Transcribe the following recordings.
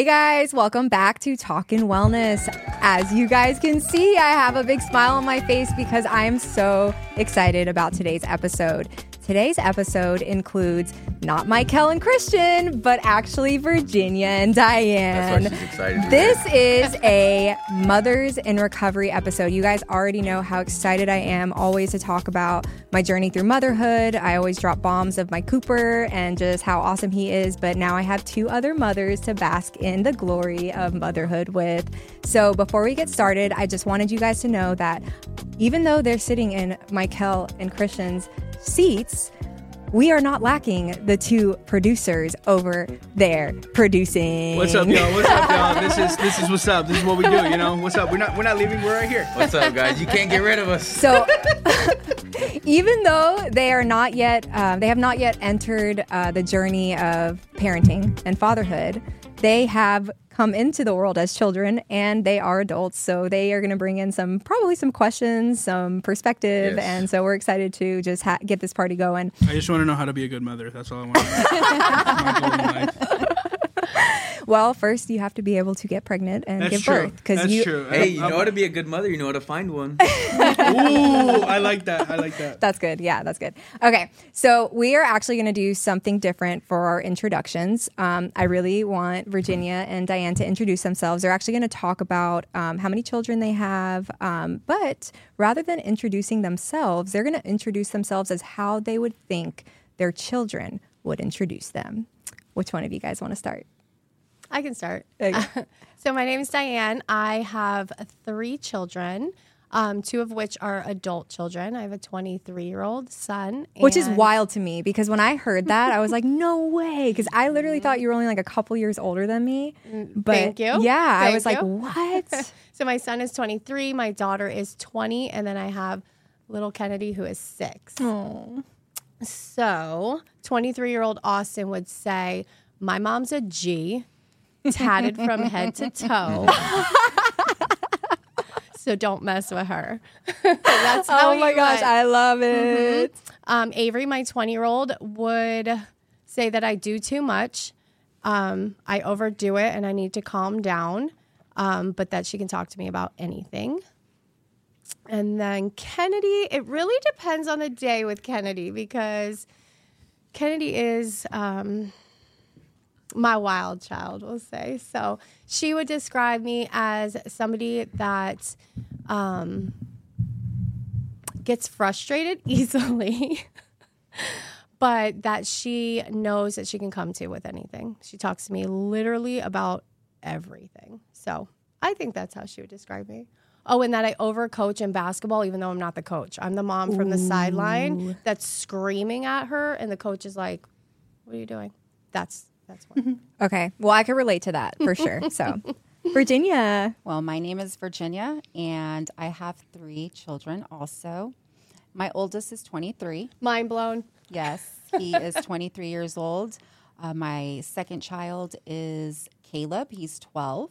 Hey guys, welcome back to Talkin' Wellness. As you guys can see, I have a big smile on my face because I am so excited about today's episode. Today's episode includes not Michael and Christian, but actually Virginia and Dianne. That's why she's excited. This is a Mothers in Recovery episode. You guys already know how excited I am always to talk about my journey through motherhood. I always drop bombs of my Cooper and just how awesome he is. But now I have two other mothers to bask in the glory of motherhood with. So before we get started, I just wanted you guys to know that even though they're sitting in Michael and Christian's seats, we are not lacking the two producers over there producing. What's up, y'all? What's up, y'all? This is this is what's up. This is what we do. You know, what's up? We're not we're not leaving. We're right here. What's up, guys? You can't get rid of us. So, even though they are not yet, uh, they have not yet entered uh, the journey of parenting and fatherhood, they have come into the world as children and they are adults. So they are going to bring in some, probably some questions, some perspective, Yes. and so we're excited to just ha- get this party going. I just want to know how to be a good mother. That's all I want. To know. Well, first you have to be able to get pregnant and That's give true. birth because That's you. true. Hey, you know how to be a good mother. You know how to find one. Ooh, I like that. I like that. That's good. Yeah, that's good. Okay, so we are actually going to do something different for our introductions. Um, I really want Virginia and Dianne to introduce themselves. They're actually going to talk about um, how many children they have, um, but rather than introducing themselves, they're going to introduce themselves as how they would think their children would introduce them. Which one of you guys want to start? I can start. Okay. so my name is Dianne. I have three children, um, two of which are adult children. I have a 23 year old son, Which is wild to me because when I heard that, I was like, no way. Because I literally thought you were only like a couple years older than me. But Thank you. Yeah, I Thank was like, what? So my son is 23, my daughter is 20, and then I have little Kennedy who is six. So 23 year old Austin would say, My mom's a G, tatted from head to toe. so don't mess with her. That's how oh my gosh. I love it. Um, Avery, my 20 year old, would say that I do too much. Um, I overdo it and I need to calm down, um, but that she can talk to me about anything. And then Kennedy, it really depends on the day with Kennedy because Kennedy is um, my wild child, we'll say. So she would describe me as somebody that um, gets frustrated easily, but that she knows that she can come to with anything. She talks to me literally about everything. So I think that's how she would describe me. Oh, and that I overcoach in basketball, even though I'm not the coach. I'm the mom from the sideline that's screaming at her, and the coach is like, "What are you doing?" That's that's one. Okay. Well, I can relate to that for sure. So, Virginia. Well, my name is Virginia, and I have three children also. My oldest is 23. Mind blown. Yes, he is 23 years old. Uh, my second child is Caleb. He's 12.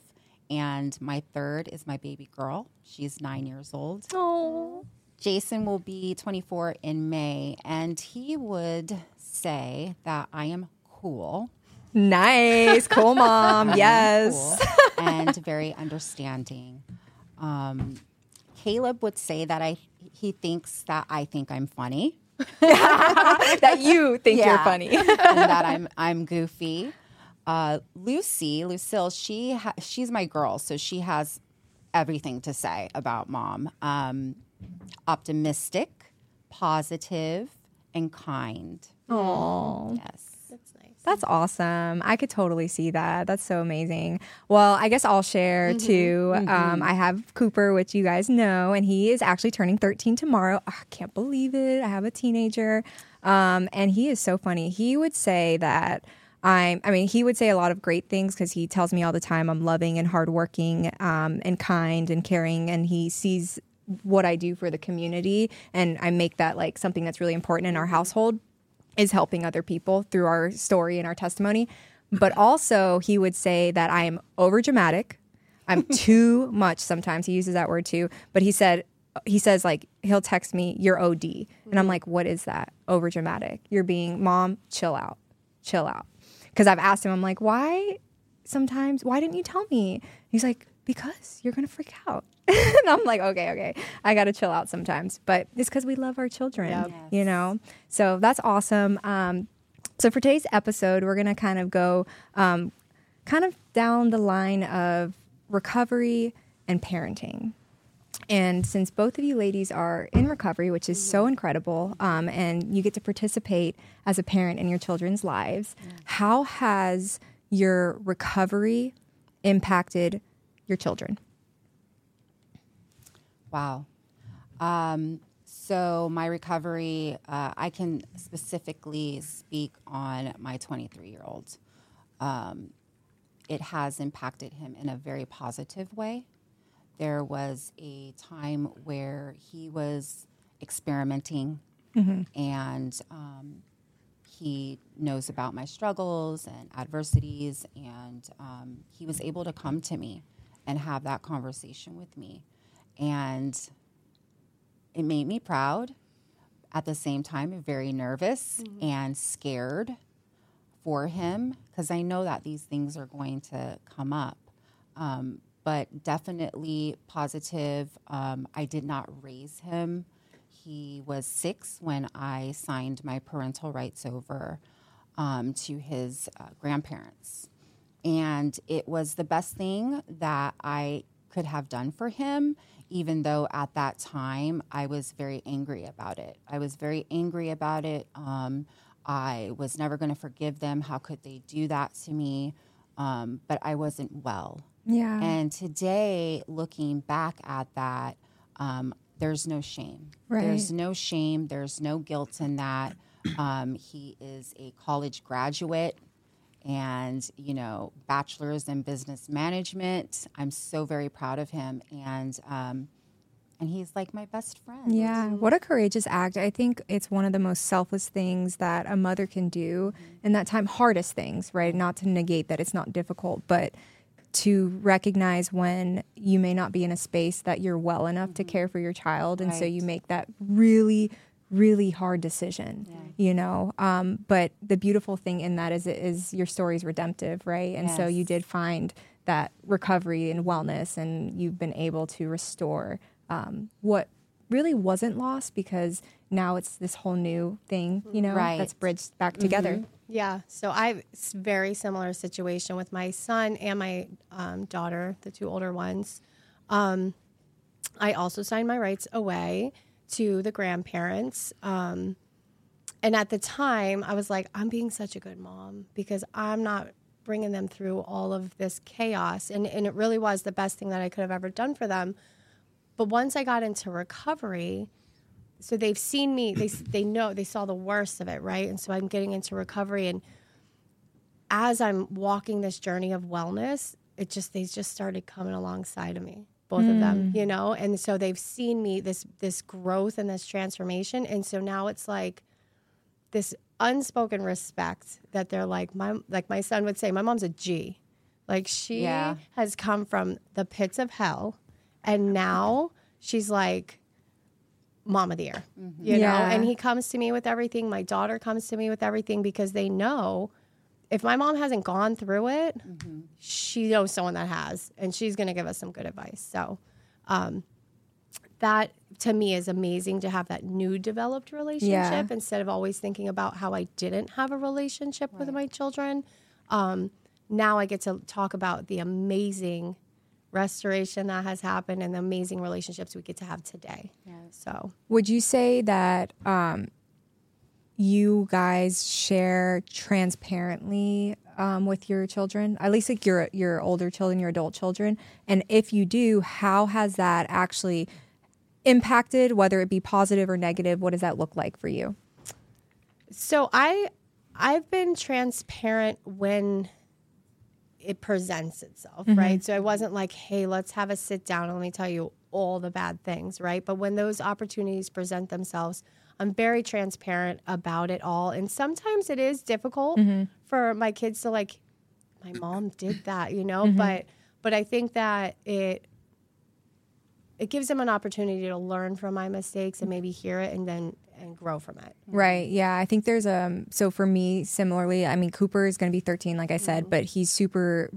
And my third is my baby girl. She's nine years old. Oh, Jason will be 24 in May, and he would say that I am cool. Nice. Cool mom. yes. cool and very understanding. Um, Caleb would say that I he thinks that I think I'm funny that you think you're funny. and that I'm I'm goofy. Uh, Lucy, Lucille, she ha- she's my girl, so she has everything to say about mom. Um, optimistic, positive, and kind. Oh, Yes. That's awesome. I could totally see that. That's so amazing. Well, I guess I'll share too. Um, I have Cooper, which you guys know, and he is actually turning 13 tomorrow. Ah, I can't believe it. I have a teenager. Um, and he is so funny. He would say that I'm, I mean, he would say a lot of great things because he tells me all the time I'm loving and hardworking um, and kind and caring. And he sees what I do for the community. And I make that like something that's really important in our household is helping other people through our story and our testimony. But also, he would say that I am over dramatic. I'm too much sometimes. He uses that word too. But he said, he says, like, he'll text me, you're OD. And I'm mm-hmm. like, what is that? Over dramatic. You're being, mom, chill out, chill out. Because I've asked him, I'm like, why sometimes. Why didn't you tell me? He's like, because you're going to freak out. and I'm like, okay, okay. I got to chill out sometimes. But it's because we love our children, Yep. you know? So that's awesome. Um, so for today's episode, we're going to kind of go um, kind of down the line of recovery and parenting. And since both of you ladies are in recovery, which is so incredible, um, and you get to participate as a parent in your children's lives, how has your recovery impacted your children? Wow. Um, so my recovery, uh, I can specifically speak on my 23 year old. Um, it has impacted him in a very positive way. There was a time where he was experimenting and um, he knows about my struggles and adversities, and um, he was able to come to me and have that conversation with me. And it made me proud. At the same time, very nervous and scared for him because I know that these things are going to come up. Um, but definitely positive. Um, I did not raise him. He was six when I signed my parental rights over um, to his uh, grandparents. And it was the best thing that I could have done for him, even though at that time I was very angry about it. I was very angry about it. Um, I was never going to forgive them. How could they do that to me? Um, but I wasn't well. Yeah. And today, looking back at that, um, there's no shame. Right. There's no shame. There's no guilt in that. Um, he is a college graduate and, you know, bachelor's in business management. I'm so very proud of him. And, um, and he's like my best friend. Yeah, what a courageous act. I think it's one of the most selfless things that a mother can do in that time, hardest things, right? Not to negate that it's not difficult, but to recognize when you may not be in a space that you're well enough to care for your child. And so you make that really, really hard decision, you know? Um, but the beautiful thing in that is, it is your story's redemptive, right? And so you did find that recovery and wellness, and you've been able to restore um, what really wasn't lost because now it's this whole new thing, you know, Right. that's bridged back together. Yeah. So I very similar situation with my son and my um, daughter, the two older ones. Um, I also signed my rights away to the grandparents. Um, and at the time, I was like, I'm being such a good mom because I'm not bringing them through all of this chaos. And, and it really was the best thing that I could have ever done for them. But once I got into recovery, so they've seen me, they, they know, they saw the worst of it, right? And so I'm getting into recovery. And as I'm walking this journey of wellness, it just, they just started coming alongside of me, both of them, mm. you know? And so they've seen me, this, this growth and this transformation. And so now it's like, this unspoken respect that they're like my like my son would say my mom's a G. Like she Yeah. has come from the pits of hell and now she's like mom of the year. You know, and he comes to me with everything. My daughter comes to me with everything because they know if my mom hasn't gone through it, she knows someone that has and she's going to give us some good advice. So, um that to me is amazing to have that new developed relationship Yeah. instead of always thinking about how I didn't have a relationship with my children. Um, now I get to talk about the amazing restoration that has happened and the amazing relationships we get to have today. So Would you say that um, you guys share transparently um, with your children, at least like your your older children, your adult children? And if you do, how has that actually impacted, whether it be positive or negative? What does that look like for you? So I I've been transparent when it presents itself, right? So I wasn't like, "Hey, let's have a sit down and let me tell you all the bad things," right? But when those opportunities present themselves, I'm very transparent about it all. And sometimes it is difficult mm-hmm. for my kids to like my mom did that, you know, mm-hmm. but but I think that it it gives them an opportunity to learn from my mistakes and maybe hear it and then and grow from it. Right. Yeah. I think there's um so for me similarly, I mean Cooper is going to be 13 like I said, mm-hmm. but he's super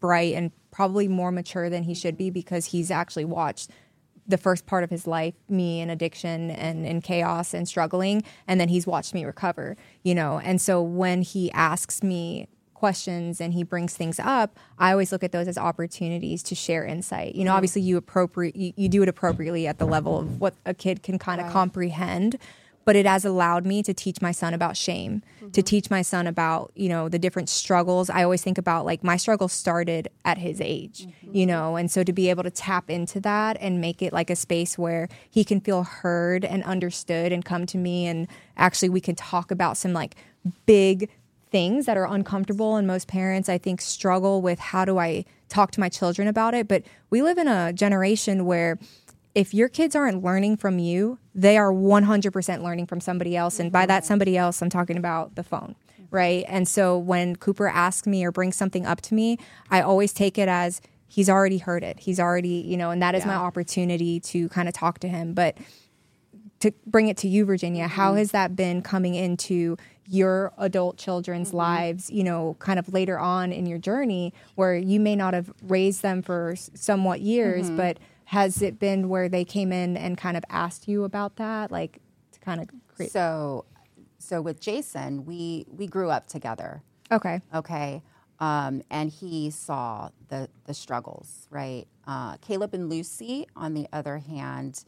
bright and probably more mature than he should be because he's actually watched the first part of his life, me in addiction and in chaos and struggling, and then he's watched me recover, you know. And so when he asks me questions and he brings things up, I always look at those as opportunities to share insight. You know, mm-hmm. obviously you appropriate you, you do it appropriately at the level of what a kid can kind of comprehend, but it has allowed me to teach my son about shame, to mm-hmm. teach my son about, you know, the different struggles. I always think about like my struggle started at his age, mm-hmm. you know, and so to be able to tap into that and make it like a space where he can feel heard and understood and come to me and actually we can talk about some like big things that are uncomfortable. And most parents I think struggle with how do I talk to my children about it, but we live in a generation where if your kids aren't learning from you, they are 100% learning from somebody else. And by that somebody else, I'm talking about the phone, right? And so when Cooper asks me or brings something up to me, I always take it as he's already heard it. He's already, you know, and that is my opportunity to kind of talk to him. But to bring it to you, Virginia, how mm-hmm. has that been coming into your adult children's mm-hmm. lives, you know, kind of later on in your journey where you may not have raised them for somewhat years, mm-hmm. but has it been where they came in and kind of asked you about that? Like to kind of create. So, so with Jason, we we grew up together. okay. Okay. Um, and he saw the the struggles, right? Uh, Caleb and Lucy, on the other hand,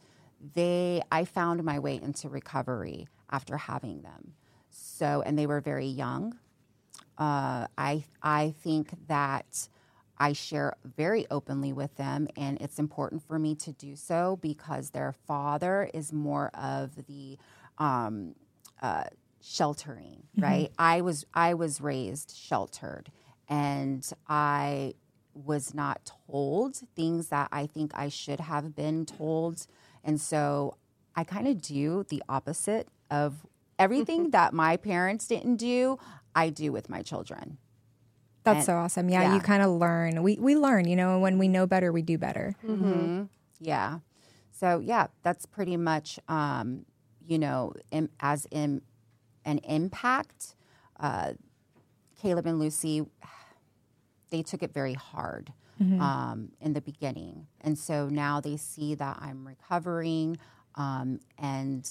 they I found my way into recovery after having them. So, and they were very young. Uh, I I think that I share very openly with them, and it's important for me to do so because their father is more of the um, uh, sheltering, right? I was I was raised sheltered, and I was not told things that I think I should have been told, and so I kind of do the opposite of everything that my parents didn't do. I do with my children. That's And- so awesome. Yeah, yeah. you kind of learn. We we learn, you know, and when we know better, we do better. Yeah. So yeah, that's pretty much um, you know im- as in an impact. Uh, Caleb and Lucy, they took it very hard um, in the beginning, and so now they see that I'm recovering, um, and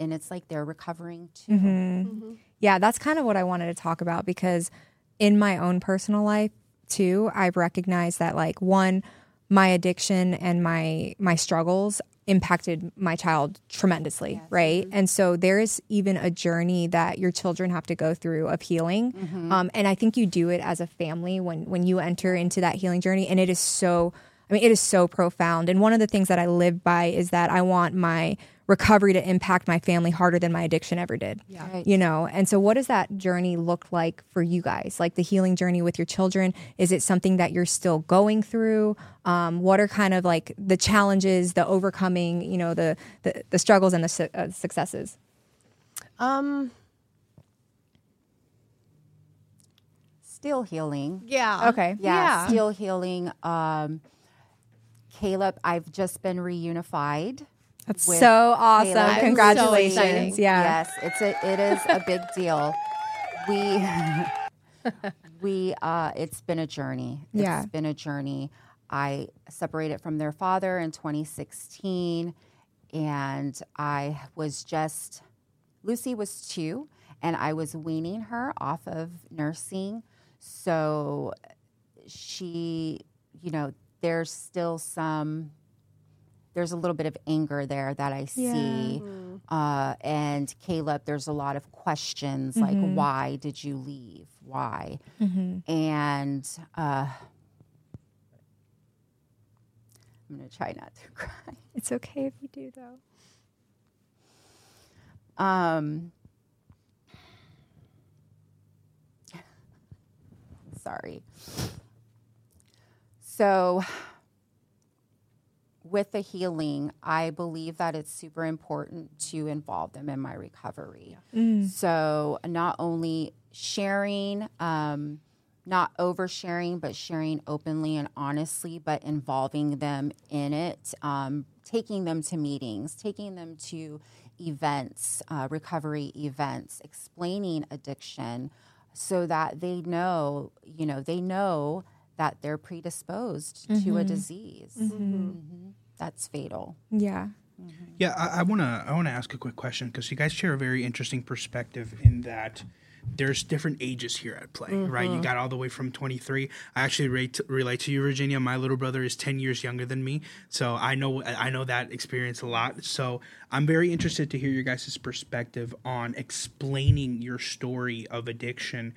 and it's like they're recovering too. Yeah, that's kind of what I wanted to talk about because in my own personal life too, I've recognized that like one, my addiction and my my struggles impacted my child tremendously, right? And so there is even a journey that your children have to go through of healing, um, and I think you do it as a family when when you enter into that healing journey, and it is so. I mean, it is so profound. And one of the things that I live by is that I want my recovery to impact my family harder than my addiction ever did. Yeah. Right. You know, and so what does that journey look like for you guys? Like the healing journey with your children? Is it something that you're still going through? Um, what are kind of like the challenges, the overcoming, you know, the the, the struggles and the su- uh, successes? Um, Still healing. yeah. Okay. Yeah, Yeah. still healing. Um, Caleb, I've just been reunified. That's so awesome. Caleb. I'm so Congratulations. yeah. Yes, it's a it is a big deal. We we uh it's been a journey. It's Yeah. been a journey. I separated from their father in 2016 and I was just Lucy was 2 and I was weaning her off of nursing. So she, you know, there's still some there's a little bit of anger there that I see. Uh, and Caleb, there's a lot of questions like, why did you leave? Why? And uh, I'm going to try not to cry. It's okay if you do though. Um, sorry. So, with the healing, I believe that it's super important to involve them in my recovery. So, not only sharing, um, not oversharing, but sharing openly and honestly, but involving them in it, um, taking them to meetings, taking them to events, uh, recovery events, explaining addiction so that they know, you know, they know that they're predisposed to a mm-hmm. disease Mhm. that's fatal. Yeah. Yeah, I, I wanna I wanna ask a quick question because you guys share a very interesting perspective in that there's different ages here at play, right? You got all the way from 23. I actually relate to, relate to you, Virginia. My little brother is 10 years younger than me, so I know I know that experience a lot. So I'm very interested to hear your guys' perspective on explaining your story of addiction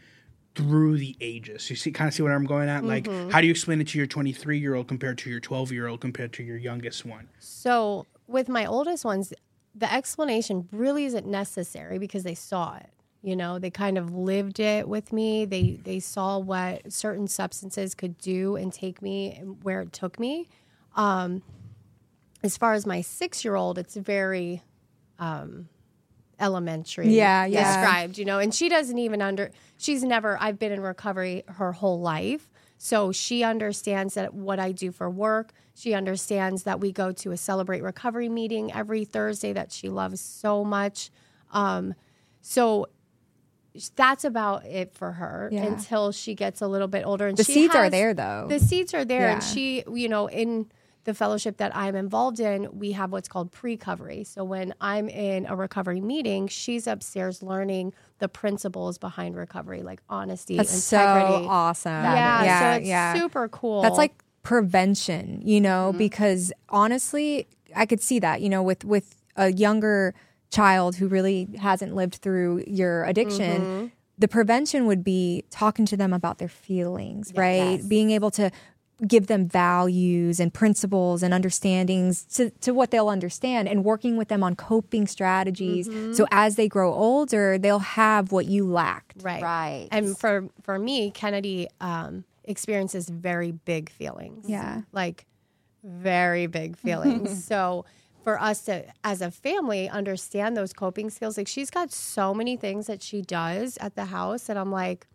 through the ages. You see, kind of see what I'm going at. Like, how do you explain it to your 23 year old compared to your 12 year old compared to your youngest one? So with my oldest ones, the explanation really isn't necessary because they saw it. You know, they kind of lived it with me. They they saw what certain substances could do and take me and where it took me. Um, as far as my six year old, it's very um, elementary. Yeah, yeah. Described, you know, and she doesn't even under. She's never. I've been in recovery her whole life, so she understands that what I do for work. She understands that we go to a celebrate recovery meeting every Thursday that she loves so much. Um, so that's about it for her Yeah. until she gets a little bit older. And The she seeds are there, though. The seeds are there, and she, you know, in the fellowship that I'm involved in, we have what's called pre-recovery. So when I'm in a recovery meeting, she's upstairs learning the principles behind recovery, like honesty, That's so integrity. awesome. Yeah, yeah, so it's yeah. super cool. That's like prevention, you know, Mm-hmm. because honestly, I could see that, you know, with with a younger child who really hasn't lived through your addiction, Mm-hmm. the prevention would be talking to them about their feelings, right? Yes. Being able to give them values and principles and understandings to, to what they'll understand and working with them on coping strategies. Mm-hmm. So as they grow older, they'll have what you lacked. right, Right. And for for me, Kennedy um, experiences very big feelings. Yeah. like very big feelings. so for us to, as a family, understand those coping skills, like she's got so many things that she does at the house and I'm like,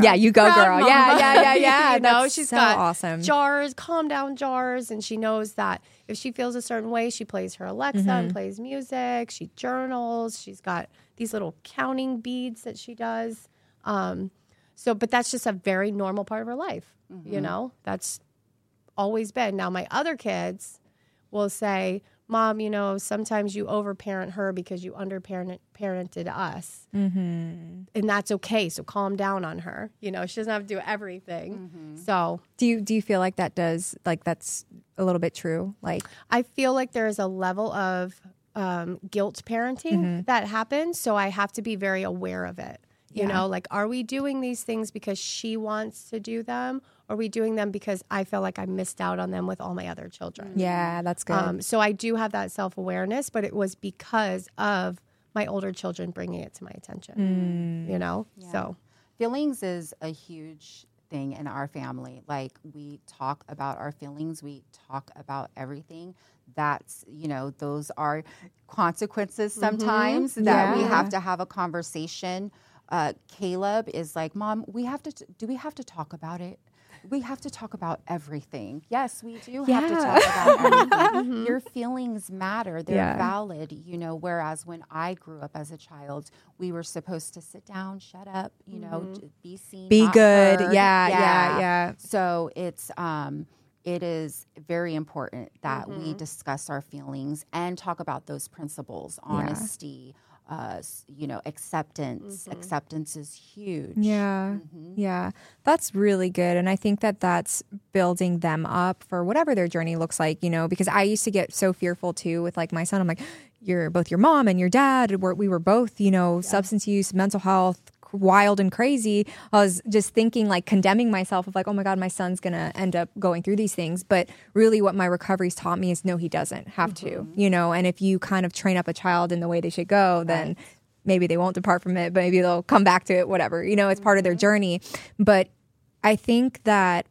Yeah, you go, proud girl. Yeah, mama. yeah, yeah, yeah. you know, That's she's so got awesome. jars, calm down jars, and she knows that if she feels a certain way, she plays her Alexa Mm-hmm. and plays music. She journals. She's got these little counting beads that she does. Um, so, but that's just a very normal part of her life. Mm-hmm. You know, that's always been. Now, my other kids will say, Mom, you know, sometimes you overparent her because you underparent parented us. Mm-hmm. And that's okay. So calm down on her. You know, she doesn't have to do everything. So Do you do you feel like that does like that's a little bit true? Like I feel like there is a level of um, guilt parenting that happens. So I have to be very aware of it. You Yeah. know, like, are we doing these things because she wants to do them? Or are we doing them because I feel like I missed out on them with all my other children? yeah, that's good. Um, so I do have that self awareness, but it was because of my older children bringing it to my attention. You know, so. Feelings is a huge thing in our family. Like we talk about our feelings we talk about everything. That's you know those are consequences sometimes that we have to have a conversation. Uh, caleb is like mom we have to t- do we have to talk about it we have to talk about everything. Yes, we do have to talk about everything. Mm-hmm. Your feelings matter. They're Yeah. valid, you know. Whereas when I grew up as a child, we were supposed to sit down, shut up, you know, mm-hmm. be seen, Be good. heard. Yeah, yeah, yeah. So it's um, it is very important that we mm-hmm. discuss our feelings and talk about those principles, honesty. Uh, you know, acceptance. Acceptance is huge. Yeah. Yeah. That's really good. And I think that that's building them up for whatever their journey looks like, you know, because I used to get so fearful too with like my son. I'm like, you're both your mom and your dad. We're, we were both, you know, substance use, mental health, wild and crazy. I was just thinking like condemning myself of like, oh my God, my son's going to end up going through these things. But really what my recovery's taught me is no, he doesn't have to, mm-hmm. you know, and if you kind of train up a child in the way they should go, then maybe they won't depart from it, but maybe they'll come back to it, whatever. You know, it's part of their mm-hmm. journey. But I think that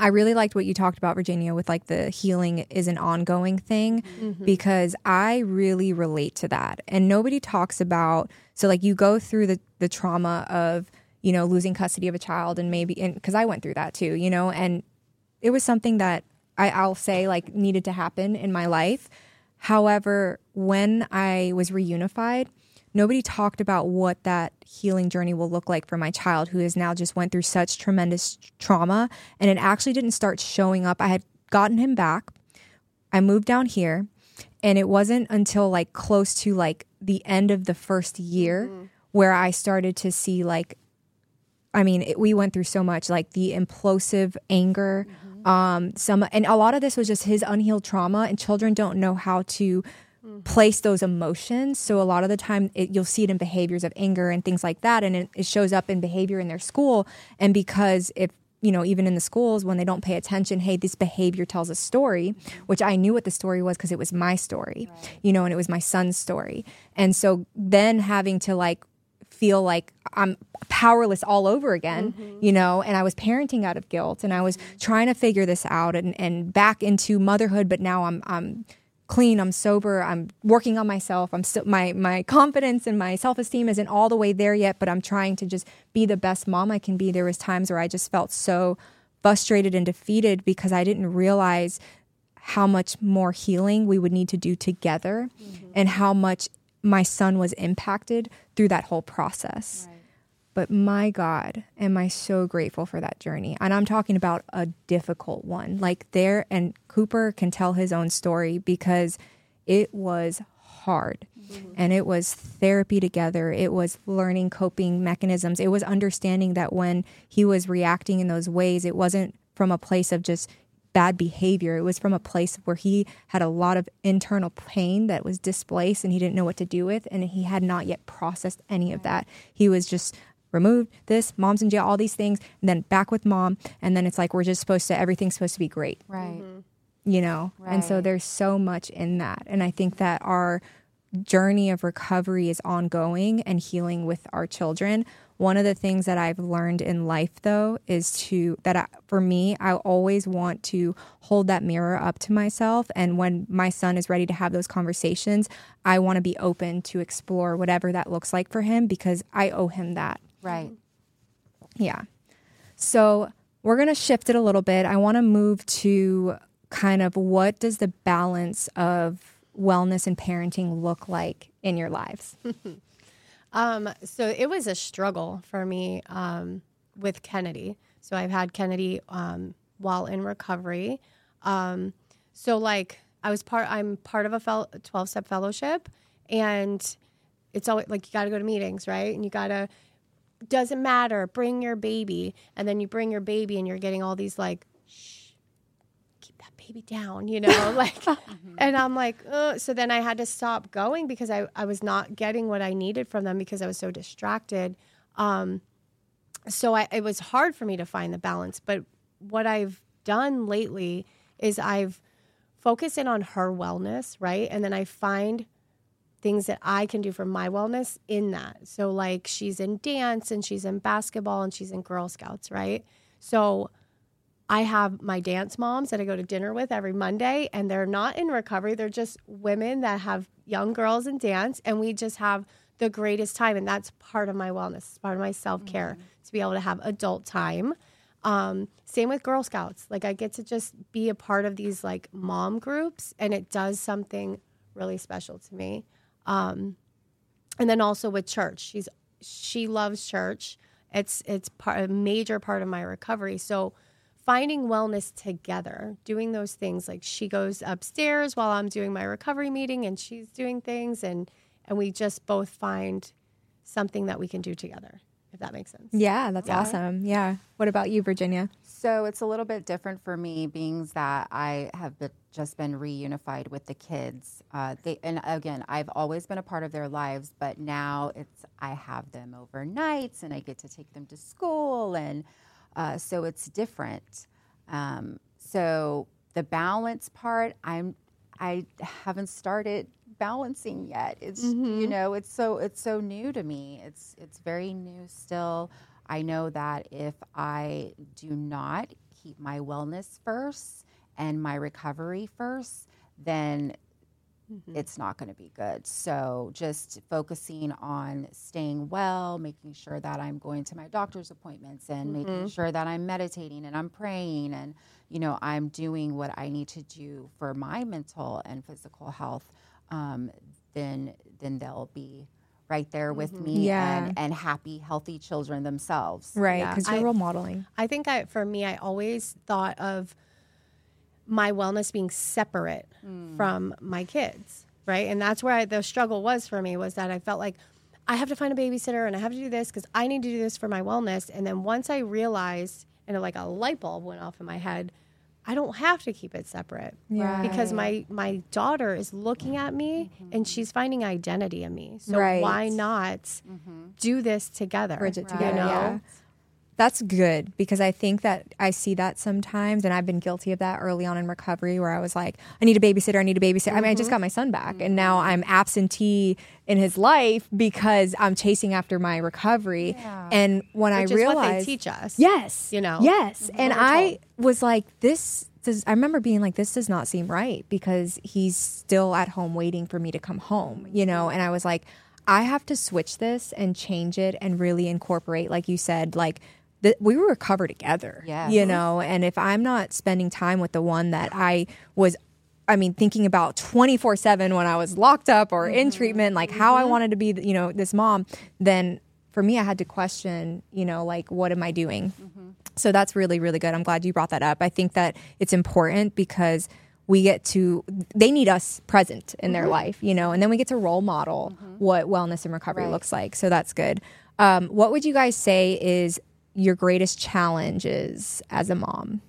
I really liked what you talked about, Virginia, with like the healing is an ongoing thing mm-hmm. because I really relate to that. And nobody talks about, so like you go through the, the trauma of, you know, losing custody of a child and maybe, and because I went through that too, you know, and it was something that I, I'll say like needed to happen in my life. However, when I was reunified, nobody talked about what that healing journey will look like for my child who has now just went through such tremendous trauma and it actually didn't start showing up. I had gotten him back. I moved down here and it wasn't until like close to like the end of the first year mm-hmm. where I started to see like I mean, it, we went through so much like the implosive anger, mm-hmm. um, some, and a lot of this was just his unhealed trauma, and children don't know how to mm-hmm. place those emotions. So a lot of the time, it, you'll see it in behaviors of anger and things like that, and it, it shows up in behavior in their school. And because if you know, even in the schools when they don't pay attention, hey, this behavior tells a story, which I knew what the story was because it was my story, right. you know, and it was my son's story. And so then having to like feel like I'm powerless all over again, mm-hmm. you know, and I was parenting out of guilt and I was mm-hmm. trying to figure this out and, and back into motherhood, but now I'm, I'm clean, I'm sober, I'm working on myself. I'm still, my, my confidence and my self-esteem isn't all the way there yet, but I'm trying to just be the best mom I can be. There was times where I just felt so frustrated and defeated because I didn't realize how much more healing we would need to do together mm-hmm. and how much my son was impacted through that whole process. Right. But my God, am I so grateful for that journey. And I'm talking about a difficult one. Like there, and Cooper can tell his own story because it was hard. Mm-hmm. And it was therapy together. It was learning coping mechanisms. It was understanding that when he was reacting in those ways, it wasn't from a place of just bad behavior. It was from a place where he had a lot of internal pain that was displaced and he didn't know what to do with. And he had not yet processed any of that. He was just removed this, mom's in jail, all these things, and then back with mom. And then it's like we're just supposed to, everything's supposed to be great. Right. Mm-hmm. You know? Right. And so there's so much in that. And I think that our journey of recovery is ongoing and healing with our children one of the things that I've learned in life, though, is to that I, for me, I always want to hold that mirror up to myself. And when my son is ready to have those conversations, I want to be open to explore whatever that looks like for him because I owe him that. Right. Yeah. So we're going to shift it a little bit. I want to move to kind of what does the balance of wellness and parenting look like in your lives? Um, so it was a struggle for me um, with Kennedy. So I've had Kennedy um, while in recovery. Um, so like I was part, I'm part of a 12 step fellowship and it's always like you got to go to meetings, right? And you got to, doesn't matter, bring your baby. And then you bring your baby and you're getting all these like, shh, keep that baby down, you know, like, mm-hmm. and I'm like, Ugh. so then I had to stop going because I, I was not getting what I needed from them because I was so distracted. Um, so I, it was hard for me to find the balance. But what I've done lately is I've focused in on her wellness, right? And then I find things that I can do for my wellness in that. So, like, she's in dance and she's in basketball and she's in Girl Scouts, right? So, I have my dance moms that I go to dinner with every Monday, and they're not in recovery. They're just women that have young girls in dance, and we just have the greatest time. And that's part of my wellness, it's part of my self care mm-hmm. to be able to have adult time. Um, same with Girl Scouts. Like I get to just be a part of these like mom groups, and it does something really special to me. Um, and then also with church, she's she loves church. It's it's part a major part of my recovery. So finding wellness together, doing those things. Like she goes upstairs while I'm doing my recovery meeting and she's doing things and and we just both find something that we can do together. If that makes sense. Yeah, that's yeah. awesome. Yeah. What about you, Virginia? So it's a little bit different for me, being that I have been, just been reunified with the kids. Uh, they, and again, I've always been a part of their lives, but now it's I have them overnights, and I get to take them to school, and uh, so it's different. Um, so the balance part, I'm I haven't started balancing yet. It's mm-hmm. you know it's so it's so new to me. It's it's very new still. I know that if I do not keep my wellness first and my recovery first, then mm-hmm. it's not going to be good. So just focusing on staying well, making sure that I'm going to my doctor's appointments and mm-hmm. making sure that I'm meditating and I'm praying and you know I'm doing what I need to do for my mental and physical health. Um, then then they'll be right there with mm-hmm. me Yeah. and, and happy, healthy children themselves. Right, Yeah, because you're I- role modeling. I think I, for me, I always thought of my wellness being separate mm. from my kids, right? And that's where I, the struggle was for me was that I felt like I have to find a babysitter and I have to do this because I need to do this for my wellness. And then once I realized, and like a light bulb went off in my head, I don't have to keep it separate Yeah. because my my daughter is looking at me mm-hmm. and she's finding identity in me. So Right. why not mm-hmm. do this together? bridge it you together. know? Yeah. That's good because I think that I see that sometimes, and I've been guilty of that early on in recovery where I was like, I need a babysitter, I need a babysitter. I mean, I just mm-hmm. got my son back, and now mm-hmm. I'm absentee in his life because I'm chasing after my recovery. And when Which I is what they realized, teach us. Yes. You know? Yes. Mm-hmm. And we're I was like, this does, I remember being like, this does not seem right because he's still at home waiting for me to come home, you know? And I was like, I have to switch this and change it and really incorporate, like you said, like, that we were recovered together, Yes. you know? And if I'm not spending time with the one that I was I mean, thinking about 24 7 when I was locked up or in mm-hmm. treatment, like how I mm-hmm. wanted to be, you know, this mom, then for me, I had to question, you know, like, what am I doing? Mm-hmm. So that's really, really good. I'm glad you brought that up. I think that it's important because we get to, they need us present in their life, you know, and then we get to role model what wellness and recovery Right. looks like. So that's good. Um, what would you guys say is your greatest challenges as a mom?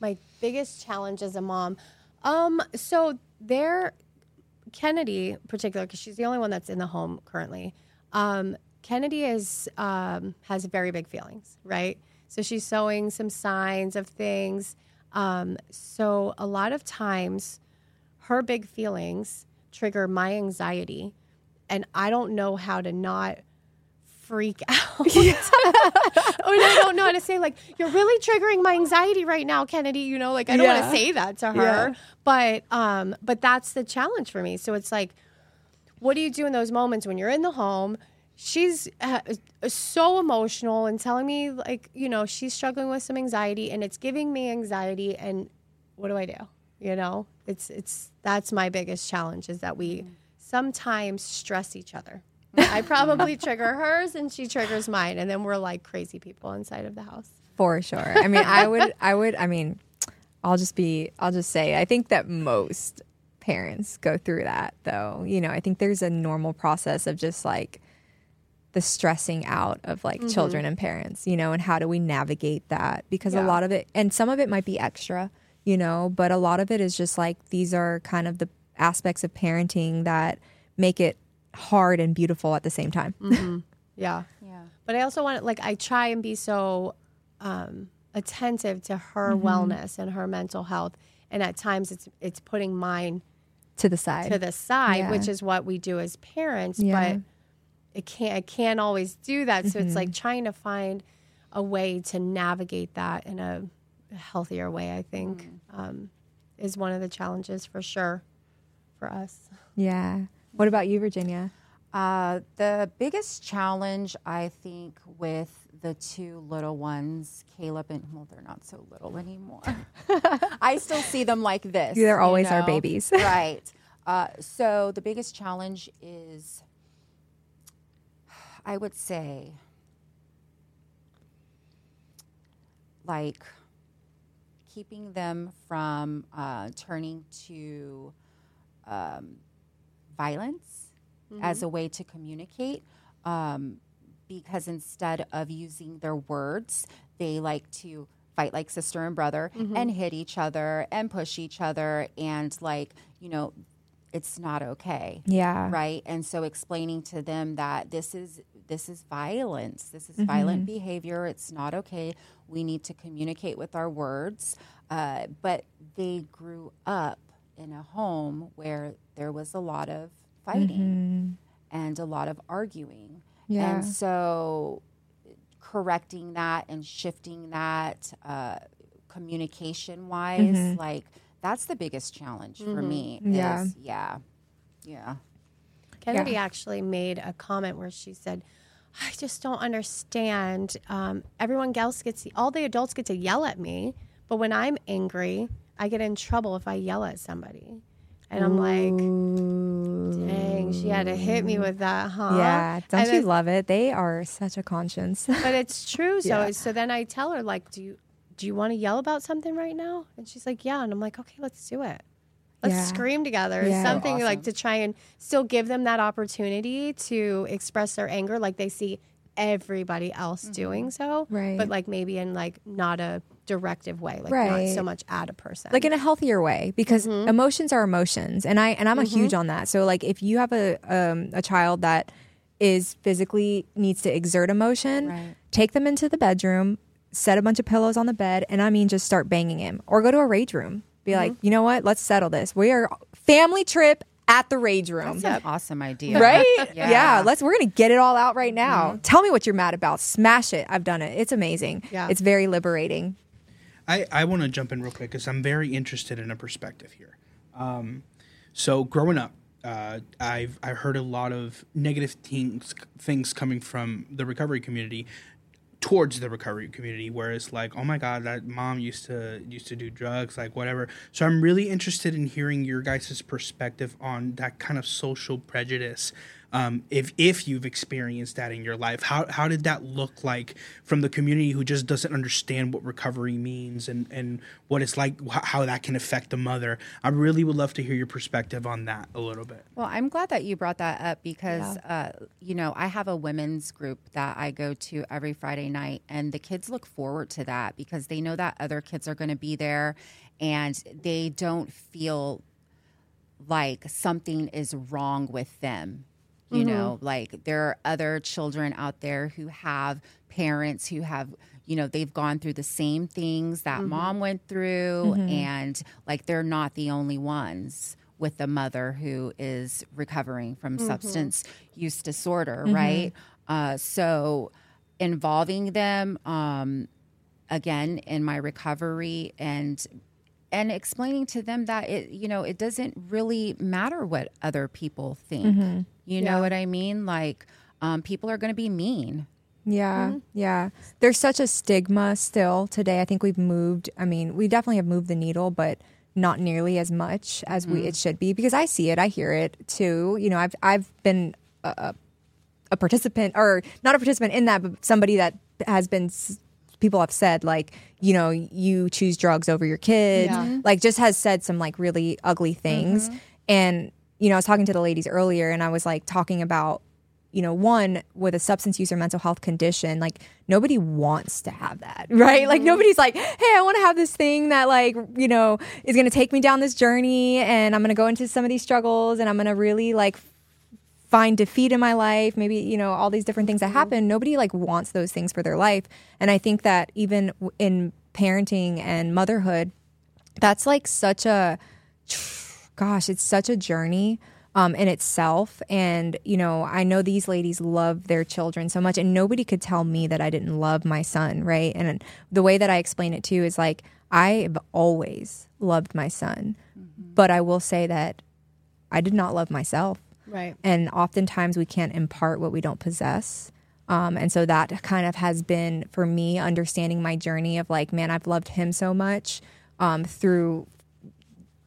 my biggest challenge as a mom. Um so there kennedy particular because she's the only one that's in the home currently. Um kennedy is um has very big feelings right? So she's showing some signs of things. Um so a lot of times her big feelings trigger my anxiety and i don't know how to not freak out. or I don't know how to say like you're really triggering my anxiety right now, Kennedy. You know, like I don't want to say that to her, Yeah. but um, but that's the challenge for me. So it's like, what do you do in those moments when you're in the home? She's uh, so emotional and telling me like you know she's struggling with some anxiety and it's giving me anxiety and what do I do? You know, it's it's that's my biggest challenge is that we sometimes stress each other. I probably trigger hers and she triggers mine, and then we're like crazy people inside of the house. For sure. I mean, I would, I would, I mean, I'll just be, I'll just say, I think that most parents go through that though. You know, I think there's a normal process of just like the stressing out of like mm-hmm. children and parents, you know, and how do we navigate that? Because a lot of it, and some of it might be extra, you know, but a lot of it is just like these are kind of the aspects of parenting that make it hard and beautiful at the same time. Yeah. Yeah. But I also want to, like I try and be so um, attentive to her wellness and her mental health, and at times it's it's putting mine to the side. to the side, Yeah. which is what we do as parents. Yeah. But it can't I can't always do that. So it's like trying to find a way to navigate that in a healthier way. I think um, is one of the challenges for sure for us. yeah. What about you, Virginia? Uh, the biggest challenge, I think, with the two little ones, Caleb and well, they're not so little anymore. I still see them like this. They're you always our babies. right. Uh, so the biggest challenge is, I would say, like keeping them from uh, turning to um, violence as a way to communicate. Um, because instead of using their words, they like to fight like sister and brother and hit each other and push each other and like you know it's not okay. Yeah. right? And so explaining to them that this is this is violence. This is violent behavior. It's not okay. We need to communicate with our words. Uh, but they grew up in a home where there was a lot of fighting and a lot of arguing Yeah. and so correcting that and shifting that uh, communication wise like that's the biggest challenge for me Yeah. is- yeah yeah Kennedy Yeah. actually made a comment where she said, "I just don't understand. Um, everyone else gets all the adults get to yell at me, but when I'm angry, I get in trouble if I yell at somebody." And I'm like, dang, she had to hit me with that, huh? Yeah, don't And you love it? They are such a conscience. But it's true. So Yeah. so then I tell her like, do you do you want to yell about something right now? And she's like, yeah. And I'm like, okay, let's do it. Let's Yeah. scream together. Yeah. Something So like to try and still give them that opportunity to express their anger, like they see everybody else doing so, Mm-hmm. Right. But like maybe in like not a directive way, like Right. not so much at a person. like in a healthier way because Mm-hmm. emotions are emotions and i and i'm a huge on that so like if you have a um, a child that is physically needs to exert emotion Right. take them into the bedroom set a bunch of pillows on the bed and i mean just start banging him or go to a rage room be like Mm-hmm. you know what let's settle this we are family trip at the rage room That's an awesome idea. right Yeah. yeah. let's we're gonna get it all out right now tell me what you're mad about smash it i've done it it's amazing Yeah. it's very liberating I, I want to jump in real quick because I'm very interested in a perspective here. Um, so growing up, uh, I've I heard a lot of negative things things coming from the recovery community towards the recovery community where it's like oh my god that mom used to used to do drugs like whatever so i'm really interested in hearing your guys' perspective on that kind of social prejudice um, if if you've experienced that in your life how, how did that look like from the community who just doesn't understand what recovery means and and what it's like how that can affect the mother? I really would love to hear your perspective on that a little bit. Well, I'm glad that you brought that up because, uh, you know, I have a women's group that I go to every Friday night, and the kids look forward to that because they know that other kids are going to be there and they don't feel like something is wrong with them. You mm-hmm. know, like there are other children out there who have parents who have, you know, they've gone through the same things that mm-hmm. mom went through, mm-hmm. and like they're not the only ones with the mother who is recovering from substance use disorder, right? Uh, so involving them, um, again in my recovery and and explaining to them that it you know it doesn't really matter what other people think you know what i mean like um, people are going to be mean Yeah, mm-hmm. yeah. There's such a stigma still today. I think we've moved. I mean, we definitely have moved the needle, but not nearly as much as we mm. it should be. Because I see it, I hear it too. You know, I've I've been a, a, a participant, or not a participant in that, but somebody that has been. s- People have said like, you know, you choose drugs over your kids. Yeah. Like, just has said some like really ugly things. Mm-hmm. And you know, I was talking to the ladies earlier, and I was like talking about you know, one with a substance use or mental health condition, like nobody wants to have that, right? Like mm-hmm. nobody's like, hey, I want to have this thing that like, you know, is going to take me down this journey and I'm going to go into some of these struggles and I'm going to really like find defeat in my life, maybe, you know, all these different things that mm-hmm. happen. Nobody like wants those things for their life. And I think that even in parenting and motherhood, that's like such a gosh, it's such a journey um, in itself. And, you know, I know these ladies love their children so much, and nobody could tell me that I didn't love my son, right? And the way that I explain it too is like, I've always loved my son, but I will say that I did not love myself. right. And oftentimes we can't impart what we don't possess. Um, and so that kind of has been for me understanding my journey of like, man, I've loved him so much um, through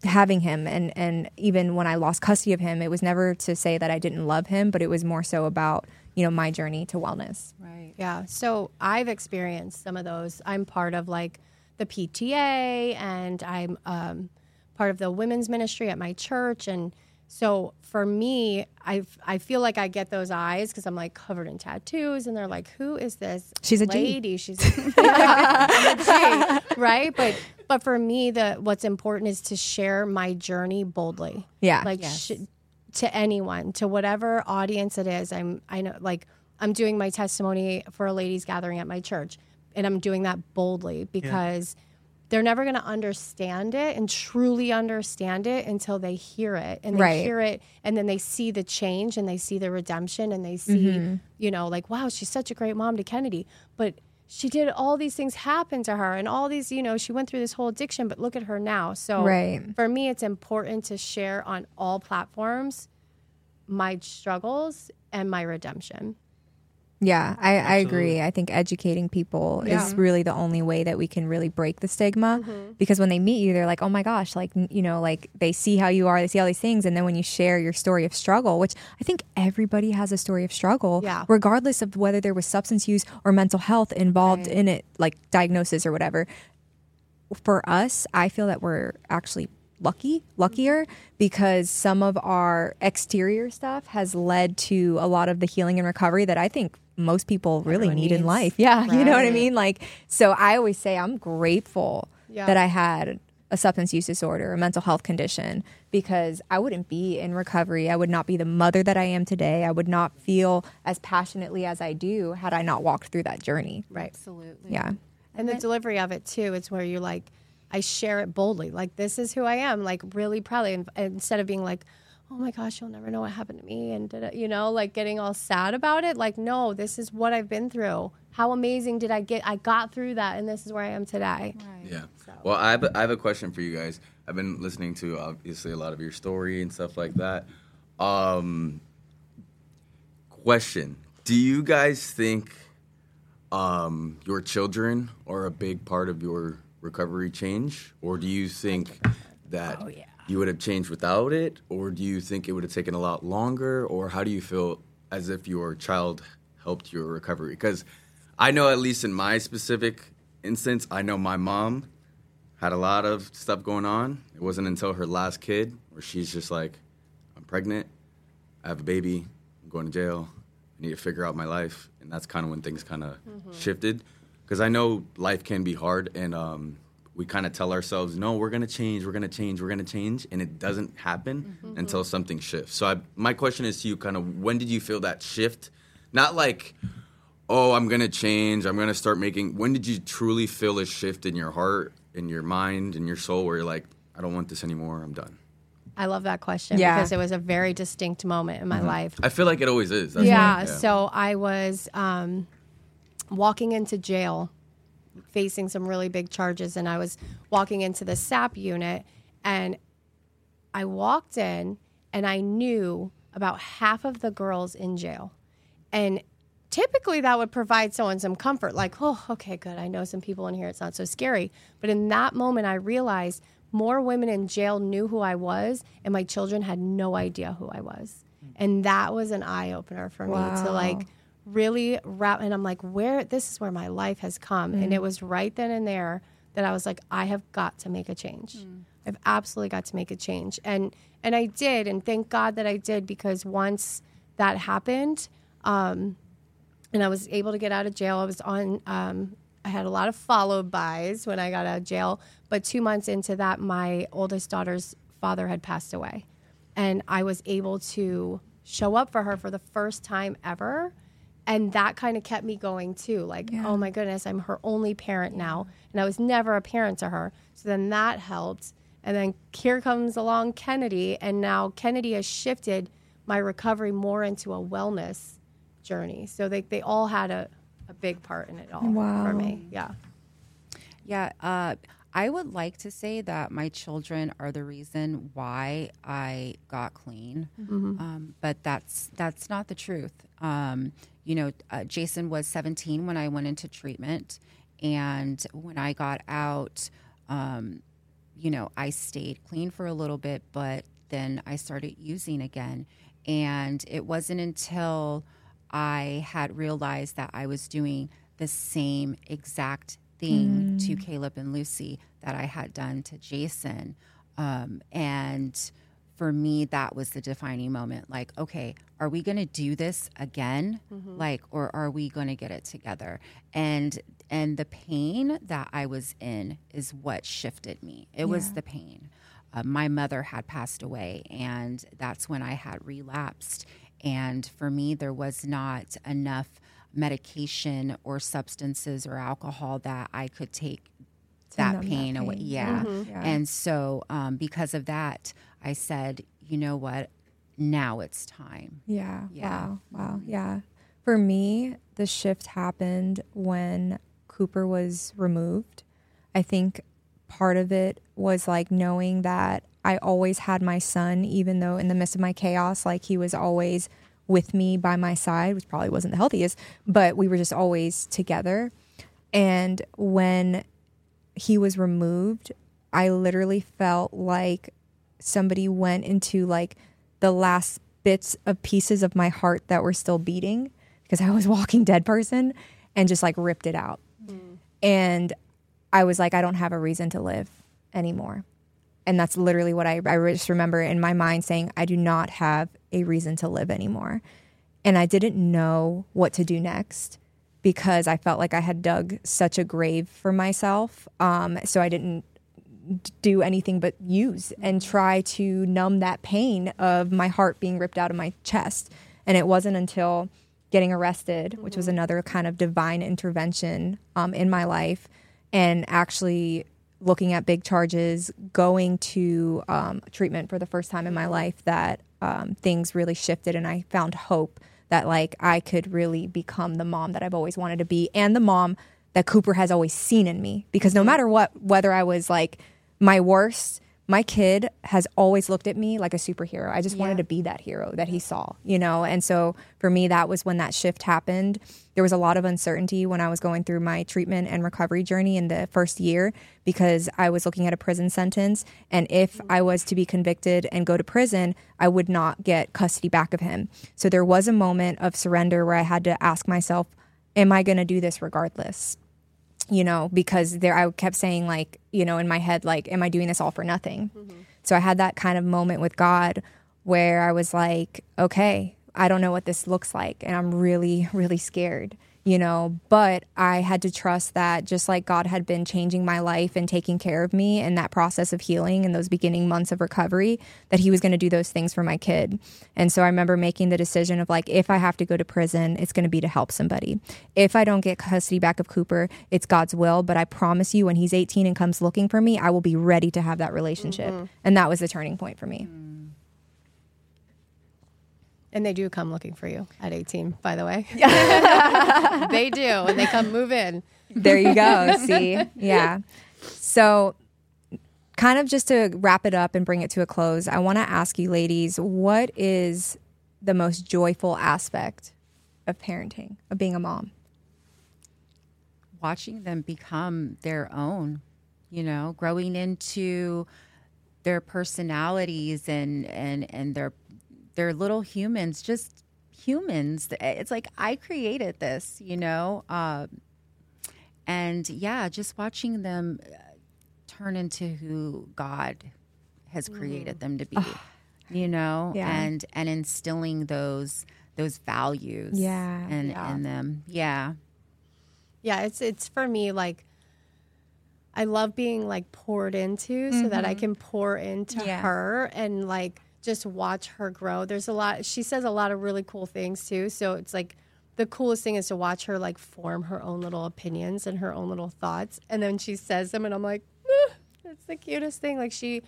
having him. And, and even when I lost custody of him, it was never to say that I didn't love him, but it was more so about, you know, my journey to wellness. right Yeah. So I've experienced some of those. I'm part of like the PTA and I'm um, part of the women's ministry at my church. And so for me, I I feel like I get those eyes because I'm like covered in tattoos and they're like, who is this She's a lady? She's I'm a G, right? But but for me, the what's important is to share my journey boldly. Yeah. Like Yes. sh- to anyone, to whatever audience it is. I'm I know like I'm doing my testimony for a ladies gathering at my church and I'm doing that boldly because they're never going to understand it and truly understand it until they hear it and they Right. hear it and then they see the change and they see the redemption and they see mm-hmm. you know like wow she's such a great mom to Kennedy but she did all these things happen to her and all these you know she went through this whole addiction but look at her now so Right. for me it's important to share on all platforms my struggles and my redemption Yeah, I, I agree. I think educating people Yeah. is really the only way that we can really break the stigma. Mm-hmm. Because when they meet you, they're like, oh my gosh, like, you know, like they see how you are, they see all these things. And then when you share your story of struggle, which I think everybody has a story of struggle, Yeah. regardless of whether there was substance use or mental health involved in it, like diagnosis or whatever. For us, I feel that we're actually lucky, luckier, mm-hmm. because some of our exterior stuff has led to a lot of the healing and recovery that I think most people really Everyone need in life. Yeah, you know what I mean? Like, so I always say I'm grateful Yeah. that I had a substance use disorder, a mental health condition, because I wouldn't be in recovery. I would not be the mother that I am today. I would not feel as passionately as I do had I not walked through that journey. Right. Absolutely. Yeah. And the delivery of it too, it's where you're like, I share it boldly. Like this is who I am, like really proudly. And, and instead of being like, oh my gosh, you'll never know what happened to me, and da-da," you know, like getting all sad about it. Like, no, this is what I've been through. How amazing did I get? I got through that, and this is where I am today. Yeah. Well, I have, I have a question for you guys. I've been listening to obviously a lot of your story and stuff like that. Um, question: Do you guys think um, your children are a big part of your recovery change, or do you think that you would have changed without it, or do you think it would have taken a lot longer, or how do you feel as if your child helped your recovery? Because I know, at least in my specific instance, I know my mom had a lot of stuff going on. It wasn't until her last kid where she's just like, I'm pregnant, I have a baby, I'm going to jail, I need to figure out my life. And that's kind of when things kind of shifted. Because I know life can be hard, and um, we kind of tell ourselves, no, we're going to change, we're going to change, we're going to change. And it doesn't happen until something shifts. So I, my question is to you kind of when did you feel that shift? Not like, oh, I'm gonna change. I'm gonna start making. When did you truly feel a shift in your heart, in your mind, in your soul, where you're like, I don't want this anymore. I'm done. I love that question Yeah. because it was a very distinct moment in my life. I feel like it always is. That's yeah, why- So I was um, walking into jail, facing some really big charges, and I was walking into the SAP unit, and I walked in, and I knew about half of the girls in jail, and typically that would provide someone some comfort like oh okay good i know some people in here it's not so scary. But in that moment i realized more women in jail knew who i was and my children had no idea who i was. And that was an eye-opener for me to like really wrap and i'm like where this is where my life has come and it was right then and there that i was like i have got to make a change i've absolutely got to make a change and and i did and thank god that i did because once that happened um, and I was able to get out of jail. I was on. Um, I had a lot of follow bys when I got out of jail, but two months into that, my oldest daughter's father had passed away, and I was able to show up for her for the first time ever, and that kind of kept me going too. Like, oh my goodness, I'm her only parent now, and I was never a parent to her. So then that helped, and then here comes along Kennedy, and now Kennedy has shifted my recovery more into a wellness journey. So they, they all had a, a big part in it all Wow. for me. Yeah. Yeah, uh, I would like to say that my children are the reason why I got clean, um, but that's that's not the truth. Um, you know, uh, Jason was 17 when I went into treatment, and when I got out, um, you know, I stayed clean for a little bit, but then I started using again, and it wasn't until I had realized that I was doing the same exact thing to Caleb and Lucy that I had done to Jason. Um, and for me, that was the defining moment. Like, okay, are we going to do this again? Like, or are we going to get it together? And and the pain that I was in is what shifted me. It was the pain. Uh, my mother had passed away, and that's when I had relapsed. And for me, there was not enough medication or substances or alcohol that I could take that numb that pain away. pain. Yeah. Yeah. And so, um, because of that, I said, you know what? Now it's time. Yeah. Yeah. Wow. Wow. Yeah. For me, the shift happened when Cooper was removed. I think part of it was like knowing that I always had my son, even though in the midst of my chaos, like he was always with me by my side, which probably wasn't the healthiest, but we were just always together. And when he was removed, I literally felt like somebody went into like the last bits of pieces of my heart that were still beating because I was walking dead person and just like ripped it out. Mm. And I was like, I don't have a reason to live anymore. And that's literally what I, I just remember in my mind saying, I do not have a reason to live anymore. And I didn't know what to do next because I felt like I had dug such a grave for myself. Um, so I didn't do anything but use and try to numb that pain of my heart being ripped out of my chest. And it wasn't until getting arrested, which was another kind of divine intervention um, in my life, and actually looking at big charges, going to um, treatment for the first time in my life, that um, things really shifted and I found hope that like I could really become the mom that I've always wanted to be and the mom that Cooper has always seen in me. Because no mm-hmm. matter what, whether I was like my worst, my kid has always looked at me like a superhero. I just yeah. wanted to be that hero that he saw, you know? And so for me, that was when that shift happened. There was a lot of uncertainty when I was going through my treatment and recovery journey in the first year because I was looking at a prison sentence. And if mm-hmm. I was to be convicted and go to prison, I would not get custody back of him. So there was a moment of surrender where I had to ask myself, Am I going to do this regardless? You know, because there I kept saying like, you know, in my head like, am I doing this all for nothing? Mm-hmm. So I had that kind of moment with God where I was like, okay, I don't know what this looks like and I'm really really scared you know, but I had to trust that just like God had been changing my life and taking care of me in that process of healing in those beginning months of recovery, that He was going to do those things for my kid. And so I remember making the decision of like, if I have to go to prison, it's going to be to help somebody. If I don't get custody back of Cooper, it's God's will. But I promise you, when he's 18 and comes looking for me, I will be ready to have that relationship. Mm-hmm. And that was the turning point for me. Mm-hmm. And they do come looking for you at 18, by the way. they do, and they come move in. There you go. See? Yeah. So, kind of just to wrap it up and bring it to a close, I want to ask you, ladies, what is the most joyful aspect of parenting, of being a mom? Watching them become their own, you know, growing into their personalities and and and their they're little humans, just humans. It's like I created this, you know. Um, and yeah, just watching them uh, turn into who God has created mm. them to be, you know, yeah. and and instilling those those values, yeah, and yeah. in them, yeah, yeah. It's it's for me like I love being like poured into, mm-hmm. so that I mm-hmm. can pour into yeah. her and like just watch her grow. There's a lot. She says a lot of really cool things too. So it's like the coolest thing is to watch her like form her own little opinions and her own little thoughts, and then she says them, and I'm like, ah, that's the cutest thing. Like she,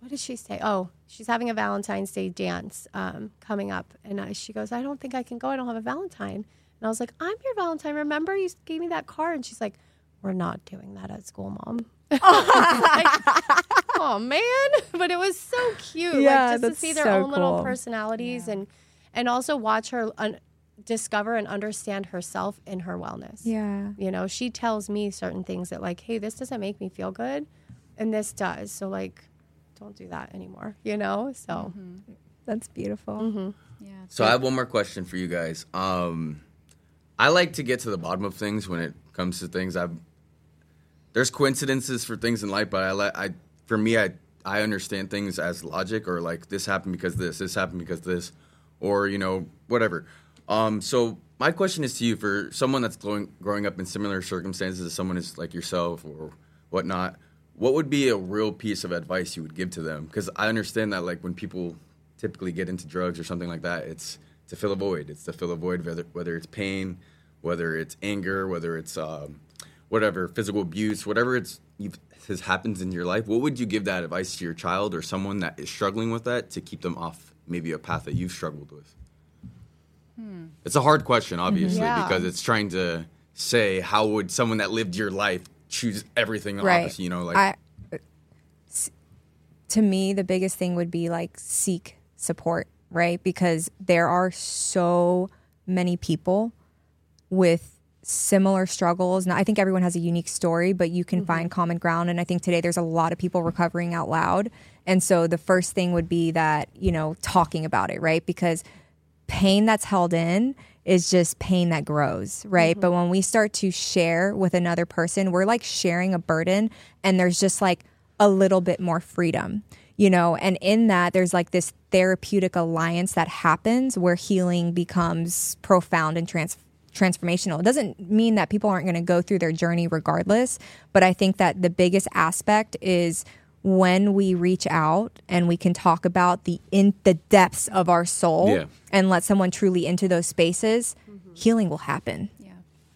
what did she say? Oh, she's having a Valentine's Day dance um, coming up, and I, she goes, I don't think I can go. I don't have a Valentine. And I was like, I'm your Valentine. Remember, you gave me that card, and she's like, We're not doing that at school, mom. like, oh man, but it was so cute. Yeah, like just to see their so own cool. little personalities yeah. and and also watch her un- discover and understand herself in her wellness. Yeah. You know, she tells me certain things that like, hey, this doesn't make me feel good and this does. So like don't do that anymore, you know? So mm-hmm. that's beautiful. Mm-hmm. Yeah. So I have one more question for you guys. Um I like to get to the bottom of things when it comes to things I've there's coincidences for things in life, but I I for me I I understand things as logic or like this happened because this, this happened because this, or you know whatever. Um, so my question is to you for someone that's growing growing up in similar circumstances as someone is like yourself or whatnot. What would be a real piece of advice you would give to them? Because I understand that like when people typically get into drugs or something like that, it's to fill a void. It's to fill a void whether whether it's pain, whether it's anger, whether it's um, whatever physical abuse, whatever it's has happened in your life, what would you give that advice to your child or someone that is struggling with that to keep them off maybe a path that you've struggled with? Hmm. It's a hard question, obviously, yeah. because it's trying to say how would someone that lived your life choose everything right. opposite, you know, like I, to me the biggest thing would be like seek support right? Because there are so many people with similar struggles. Now, I think everyone has a unique story, but you can find mm-hmm. common ground. And I think today there's a lot of people recovering out loud. And so the first thing would be that, you know, talking about it, right? Because pain that's held in is just pain that grows, right? Mm-hmm. But when we start to share with another person, we're like sharing a burden and there's just like a little bit more freedom, you know? And in that, there's like this therapeutic alliance that happens where healing becomes profound and trans- transformational. It doesn't mean that people aren't going to go through their journey regardless, but I think that the biggest aspect is when we reach out and we can talk about the in the depths of our soul Yeah. and let someone truly into those spaces, mm-hmm. healing will happen.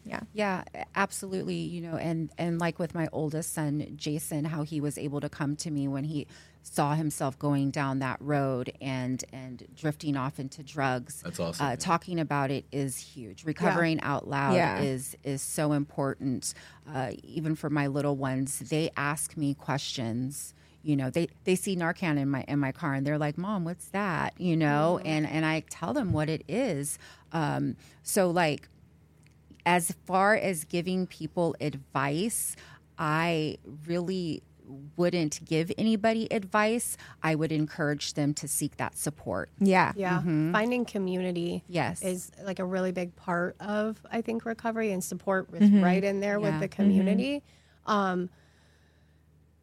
Yeah. Yeah. Yeah, absolutely. You know, and and like with my oldest son, Jason, how he was able to come to me when he saw himself going down that road and and drifting off into drugs. That's awesome. Uh, talking about it is huge. Recovering out loud Yeah. is is so important. Uh, even for my little ones, they ask me questions. You know, they they see Narcan in my in my car and they're like, "Mom, what's that?" You know, and and I tell them what it is. Um, so like as far as giving people advice, I really wouldn't give anybody advice. I would encourage them to seek that support. Yeah. Yeah. Finding community Yes. is like a really big part of I think recovery and support is Mm-hmm. right in there Yeah. with the community. Um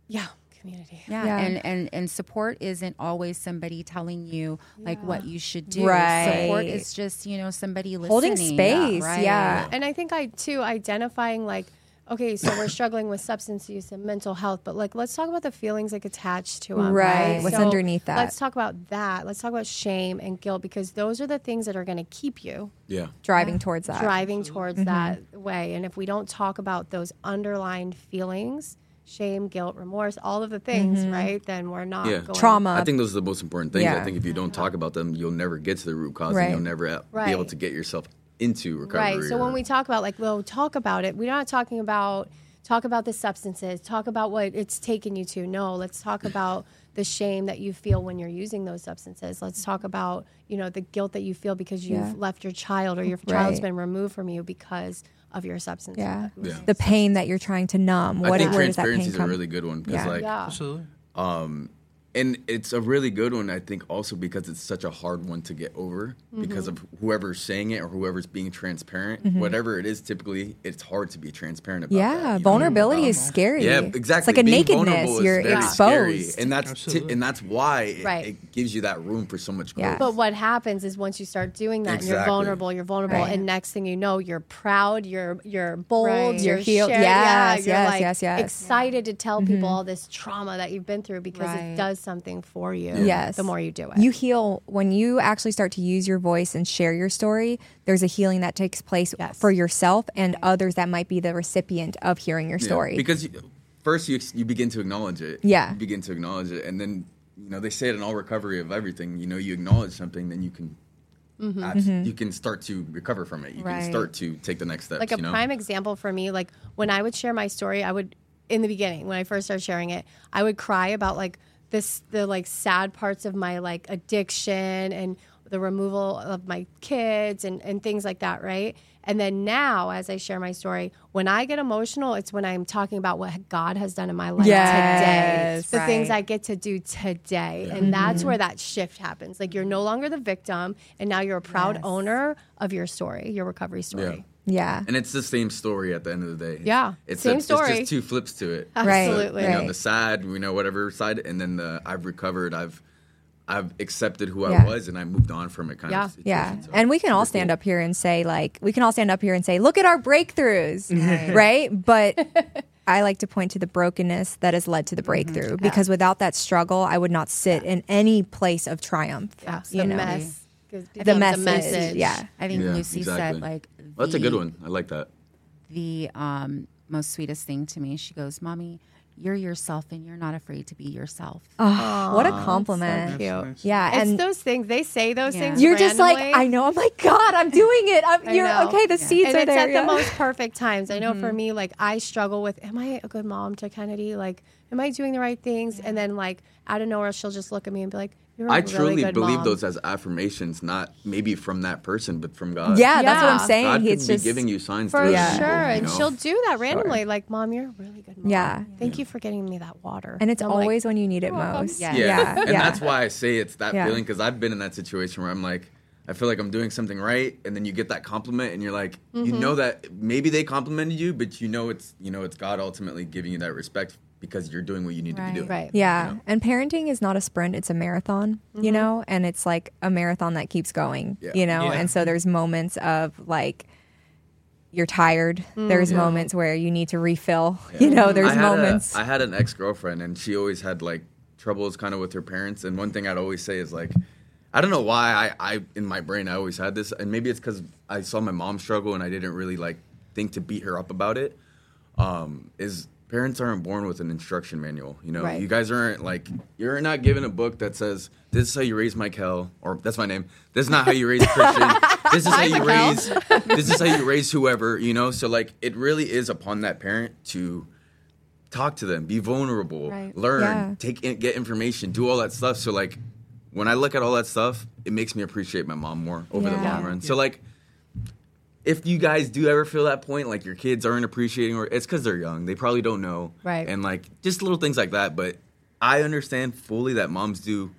yeah, community. Yeah, Yeah. and and and support isn't always somebody telling you like what you should do. Right. Support is just you know somebody listening, Holding space, right? yeah. And I think I too identifying like okay, so we're struggling with substance use and mental health, but like let's talk about the feelings like attached to them. Right. Right. What's underneath that? Let's talk about that. Let's talk about shame and guilt because those are the things that are going to keep you Yeah. Driving towards that. driving towards Mm-hmm. that way. And if we don't talk about those underlying feelings, shame, guilt, remorse, all of the things, right? Then we're not Yeah. going Trauma. I think those are the most important things. Yeah. I think if you don't talk about them, you'll never get to the root cause, Right. and you'll never uh, be able to get yourself into recovery. Right. So or- when we talk about like, we'll talk about it. We're not talking about talk about the substances. Talk about what it's taken you to. No, let's talk about the shame that you feel when you're using those substances. Let's talk about you know the guilt that you feel because you've Yeah. left your child or your child's been removed from you because of your substance. Yeah. Yeah. The pain that you're trying to numb. I think where does that transparency pain is a come? really good one because, Yeah. like, Yeah. Absolutely. Um, and it's a really good one. I think also because it's such a hard one to get over because Mm-hmm. of whoever's saying it or whoever's being transparent. Whatever it is, typically it's hard to be transparent about. Yeah, that, you know? vulnerability is scary. Yeah, exactly. It's like a Being nakedness. You're exposed. scary, and that's Absolutely. and that's why it, Right. it gives you that room for so much growth. Yeah. But what happens is once you start doing that and you're vulnerable, you're vulnerable, Right. and next thing you know, you're proud, you're you're bold, Right. you're, You're healed. sharing- yeah, Yes, you're yes, like yes, yes. excited to tell people all this trauma that you've been through because Right. it does something for you. Yes. the more you do it. You heal when you actually start to use your voice and share your story. There's a healing that takes place Yes. for yourself and others that might be the recipient of hearing your Yeah, story. because you, first you you begin to acknowledge it. Yeah. you begin to acknowledge it, and then you know they say it in all recovery of everything. You know, you acknowledge something, then you can. Mm-hmm. abs- You can start to recover from it. You Right. can start to take the next step. like a you know? prime example for me like when i would share my story i would in the beginning when i first started sharing it i would cry about like this the like sad parts of my like addiction and the removal of my kids and and things like that right? And then now as i share my story when i get emotional it's when i'm talking about what god has done in my life Yes, today the things i get to do today. And that's mm-hmm. where that shift happens. Like you're no longer the victim and now you're a proud Yes. owner of your story your recovery story. Yeah. And it's the same story at the end of the day. Yeah, it's same it's story. just two flips to it. Right, Absolutely. You know, the sad, you know, whatever side, and then the I've recovered. I've I've accepted who Yeah. I was, and I moved on from it. Kind Yeah. of. Situation. Yeah. So And we can all stand cool. up here and say, like, we can all stand up here and say, look at our breakthroughs, right? But I like to point to the brokenness that has led to the mm-hmm. breakthrough because without that struggle, I would not sit in any place of triumph. Yeah, you the know? mess. 'Cause The becomes a message. Yeah. I think Yeah, Lucy exactly. said like Well, that's a good one. I like that. the um, most sweetest thing to me. She goes, "Mommy, you're yourself, and you're not afraid to be yourself." Oh, what a compliment. Cute. nice. Yeah. It's and those things they say those Yeah. things. you're just like, I know. I'm like, God, I'm doing it. I'm, you're know. okay. The seeds and are it's there. at yeah. the most perfect times. I know for me, like I struggle with, am I a good mom to Kennedy? Like, am I doing the right things? And then like out of nowhere, she'll just look at me and be like, You're a I really truly good believe mom. those as affirmations, not maybe from that person, but from God. Yeah, that's what I'm saying. God could it's be just giving you signs For Yeah. people, sure. you And know? she'll do that randomly. Like, Mom, you're a really good mom. Yeah. Thank you for getting me that water. and it's I'm like, always when you need it welcome. most. Yeah. Yeah. yeah, and that's why I say it's that Yeah. feeling because I've been in that situation where I'm like, I feel like I'm doing something right, and then you get that compliment, and you're like, you Mm-hmm. know that maybe they complimented you, but you know it's you know it's God ultimately giving you that respect because you're doing what you need to be doing. Right. Yeah. You know? And parenting is not a sprint, it's a marathon, you know, and it's like a marathon that keeps going, Yeah. you know, Yeah. and so there's moments of like, you're tired. There's moments where you need to refill. You know, there's I moments. I had an ex girlfriend, and she always had like troubles kind of with her parents. And one thing I'd always say is like, I don't know why I, I in my brain I always had this, and maybe it's because I saw my mom struggle, and I didn't really like think to beat her up about it. Um, is parents aren't born with an instruction manual. You know, Right. you guys aren't like you're not given a book that says this is how you raise Michael, or that's my name. This is not how you raise Christian. this is how you raise. This is how you raise whoever. You know, so like it really is upon that parent to talk to them, be vulnerable, Right. learn, Yeah. take in, get information, do all that stuff. So like when I look at all that stuff, it makes me appreciate my mom more over the long run. So like if you guys do ever feel that point, like your kids aren't appreciating, or it's because they're young, they probably don't know, Right. And like just little things like that. But I understand fully that moms do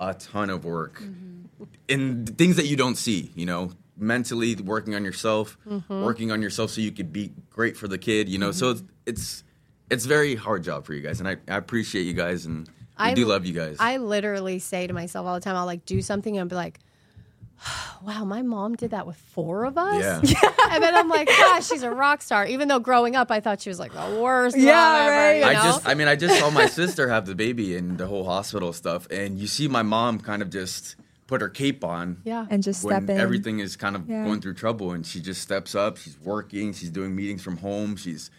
a ton of work mm-hmm. in things that you don't see. You know, mentally working on yourself, mm-hmm. working on yourself so you could be great for the kid. You know, so mm-hmm. it's it's it's very hard job for you guys, and I, I appreciate you guys, and I I- do love you guys. I literally say to myself all the time, I'll like do something and be like, wow, my mom did that with four of us. yeah. and then I'm like, gosh, she's a rock star. Even though growing up, I thought she was like the worst. Yeah, mom ever, right. you I know? just, I mean, I just saw my sister have the baby and the whole hospital stuff, and you see my mom kind of just put her cape on. yeah. and just step in. everything is kind of Yeah. going through trouble, and she just steps up. She's working. She's doing meetings from home. She's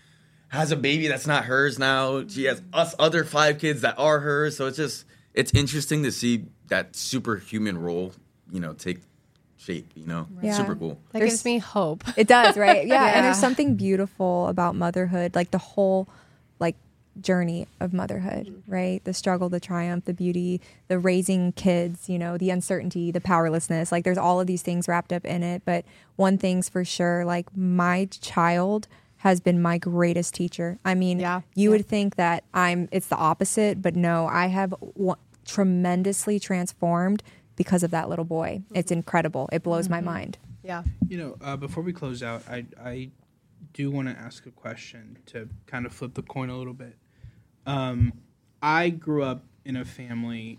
has a baby that's not hers now. She has us other five kids that are hers. So it's just it's interesting to see that superhuman role, you know, take shape. You know, Yeah. super cool. that There's- gives me hope. It does, right? Yeah. And there's something beautiful about motherhood, like the whole like journey of motherhood, right? The struggle, the triumph, the beauty, the raising kids, you know, the uncertainty, the powerlessness. Like there's all of these things wrapped up in it, but one thing's for sure, like my child has been my greatest teacher. I mean, Yeah. you Yeah. would think that I'm it's the opposite, but no, I have w- tremendously transformed because of that little boy. It's incredible. It blows my mind. Yeah. You know, uh, before we close out, I I do want to ask a question to kind of flip the coin a little bit. Um, I grew up in a family.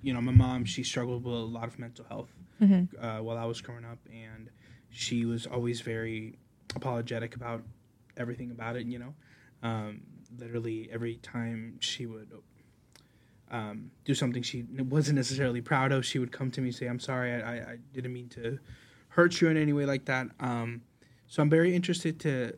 You know, my mom she struggled with a lot of mental health uh, while I was growing up, and she was always very apologetic about everything about it. You know, um, literally every time she would um, do something she wasn't necessarily proud of, she would come to me and say, "I'm sorry, I, I, didn't mean to hurt you in any way like that." Um, so I'm very interested to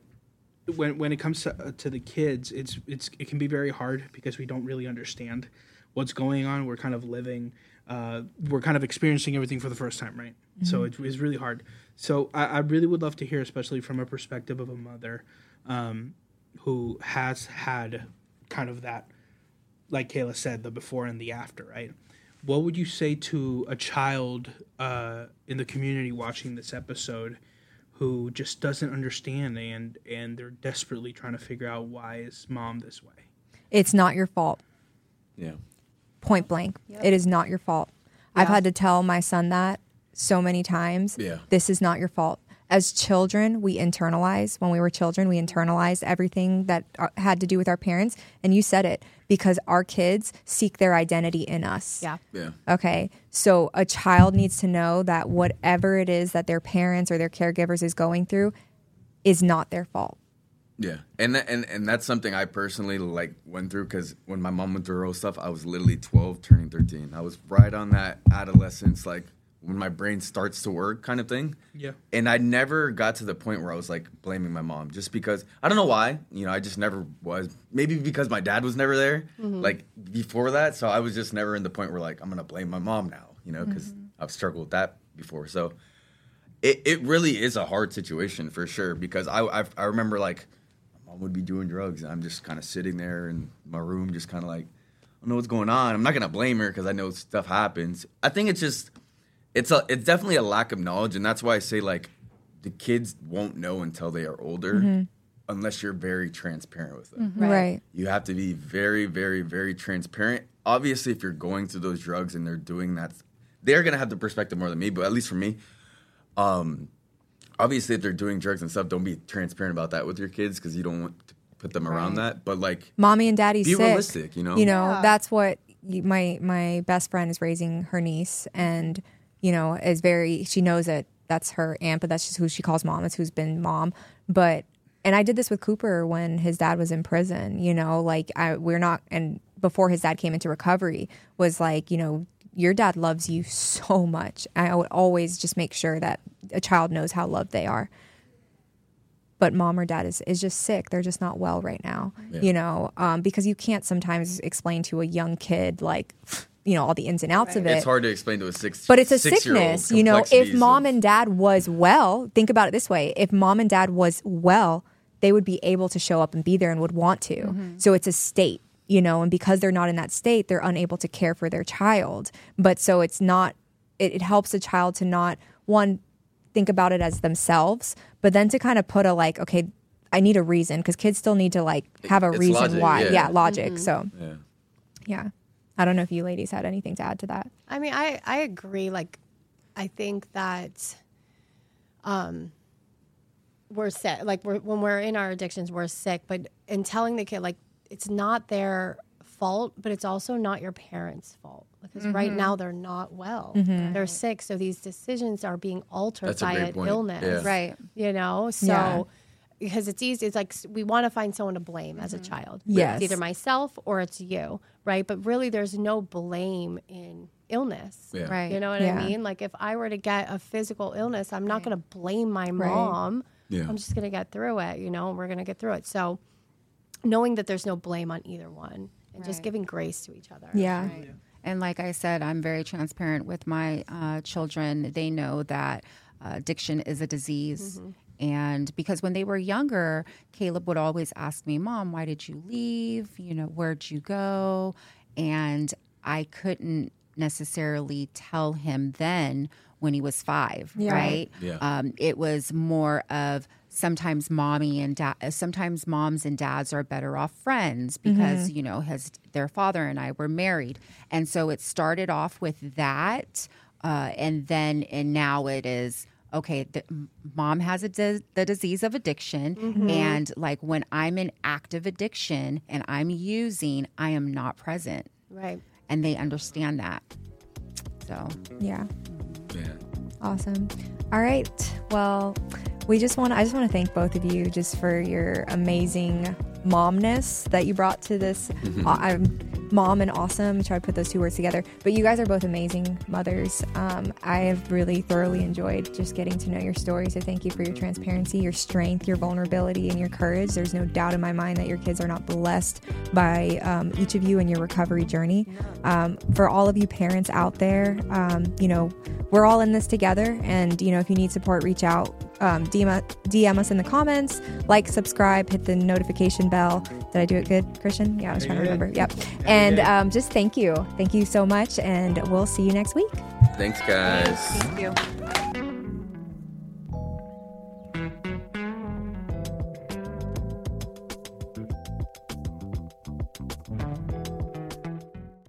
when when it comes to, uh, to the kids, it's it's it can be very hard because we don't really understand what's going on. We're kind of living, uh, we're kind of experiencing everything for the first time, right? So it's, it's really hard. So I, I really would love to hear, especially from a perspective of a mother um, who has had kind of that like Kayla said, the before and the after, right? What would you say to a child uh, in the community watching this episode who just doesn't understand and and they're desperately trying to figure out why is mom this way? It's not your fault. Yeah. point blank. It is not your fault. I've had to tell my son that so many times. Yeah. This is not your fault. As children, we internalize. When we were children, we internalized everything that uh, had to do with our parents. And you said it because our kids seek their identity in us. Yeah. Yeah. Okay. So a child needs to know that whatever it is that their parents or their caregivers is going through is not their fault. Yeah, and that, and and that's something I personally like went through because when my mom went through her own stuff, I was literally twelve, turning thirteen. I was right on that adolescence, like when my brain starts to work, kind of thing. Yeah. And I never got to the point where I was like blaming my mom, just because I don't know why. You know, I just never was. Maybe because my dad was never there, mm-hmm. like before that. So I was just never in the point where like I'm gonna blame my mom now. You know, because mm-hmm. I've struggled with that before. So it, it really is a hard situation for sure because I, I I remember like my mom would be doing drugs and I'm just kind of sitting there in my room just kind of like I don't know what's going on. I'm not gonna blame her because I know stuff happens. I think it's just it's a it's definitely a lack of knowledge, and that's why I say like the kids won't know until they are older, Mm-hmm. unless you're very transparent with them. Right. You have to be very, very, very transparent. Obviously, if you're going through those drugs and they're doing that, they're gonna have the perspective more than me. But at least for me, um, obviously, if they're doing drugs and stuff, don't be transparent about that with your kids because you don't want to put them around that. But like, mommy and daddy, Be sick. realistic, you know? You know, that's what you, my my best friend is raising her niece, and you know, is very. She knows that that's her aunt, but that's just who she calls mom. It's who's been mom. But and I did this with Cooper when his dad was in prison. You know, like I we're not and before his dad came into recovery was like you know. Your dad loves you so much. I would always just make sure that a child knows how loved they are but mom or dad is, is just sick. They're just not well right now, you know, um, because you can't sometimes explain to a young kid, like, you know, all the ins and outs of it. it's hard to explain to a six. But it's a sickness, you know. If mom and dad was well, think about it this way: if mom and dad was well, they would be able to show up and be there and would want to. Mm-hmm. So it's a state, you know, and because they're not in that state, they're unable to care for their child. But so it's not. It, it helps a child to not one think about it as themselves, but then to kind of put a like, okay, I need a reason because kids still need to like have a It's reason logic, why. yeah. Yeah, logic. So yeah. yeah, I don't know if you ladies had anything to add to that. I mean, I I agree. Like, I think that, um, we're sick. Like, we're when we're in our addictions, we're sick. But in telling the kid, like, it's not their fault, but it's also not your parents' fault because right now they're not well. They're sick, so these decisions are being altered That's by an point. illness. Yeah. Right. You know, so. Yeah. Because it's easy, it's like we want to find someone to blame as a child. Yes. It's either myself or it's you, right? But really, there's no blame in illness. Yeah. Right. You know what Yeah. I mean? Like if I were to get a physical illness, I'm not going to blame my mom. Yeah. I'm just going to get through it, you know, and we're going to get through it. So knowing that there's no blame on either one and just giving grace to each other. Yeah. And like I said, I'm very transparent with my uh, children. They know that uh, addiction is a disease. And because when they were younger, Caleb would always ask me, Mom, why did you leave? You know, where'd you go? And I couldn't necessarily tell him then when he was five, Yeah. right? Yeah. Um, it was more of sometimes mommy and dad sometimes moms and dads are better off friends because you know his their father and i were married and so it started off with that uh, and then and now it is okay the, mom has a dis- the disease of addiction mm-hmm. and like when i'm in active addiction and i'm using i am not present Right. and they understand that so Yeah. Yeah. Awesome. All right. Well, we just want I just want to thank both of you just for your amazing momness that you brought to this. Uh, I'm mom and awesome. Try to put those two words together. But you guys are both amazing mothers. Um, I have really thoroughly enjoyed just getting to know your story. So thank you for your transparency, your strength, your vulnerability, and your courage. There's no doubt in my mind that your kids are not blessed by um, each of you in your recovery journey. Um, for all of you parents out there, um, you know, we're all in this together. And, you know, if you need support, reach out. Um, DM, DM us in the comments, like, subscribe, hit the notification bell. Did I do it good, Christian? Yeah, I was trying to remember. Yep. And um, just thank you. Thank you so much. And we'll see you next week. Thanks, guys. thank you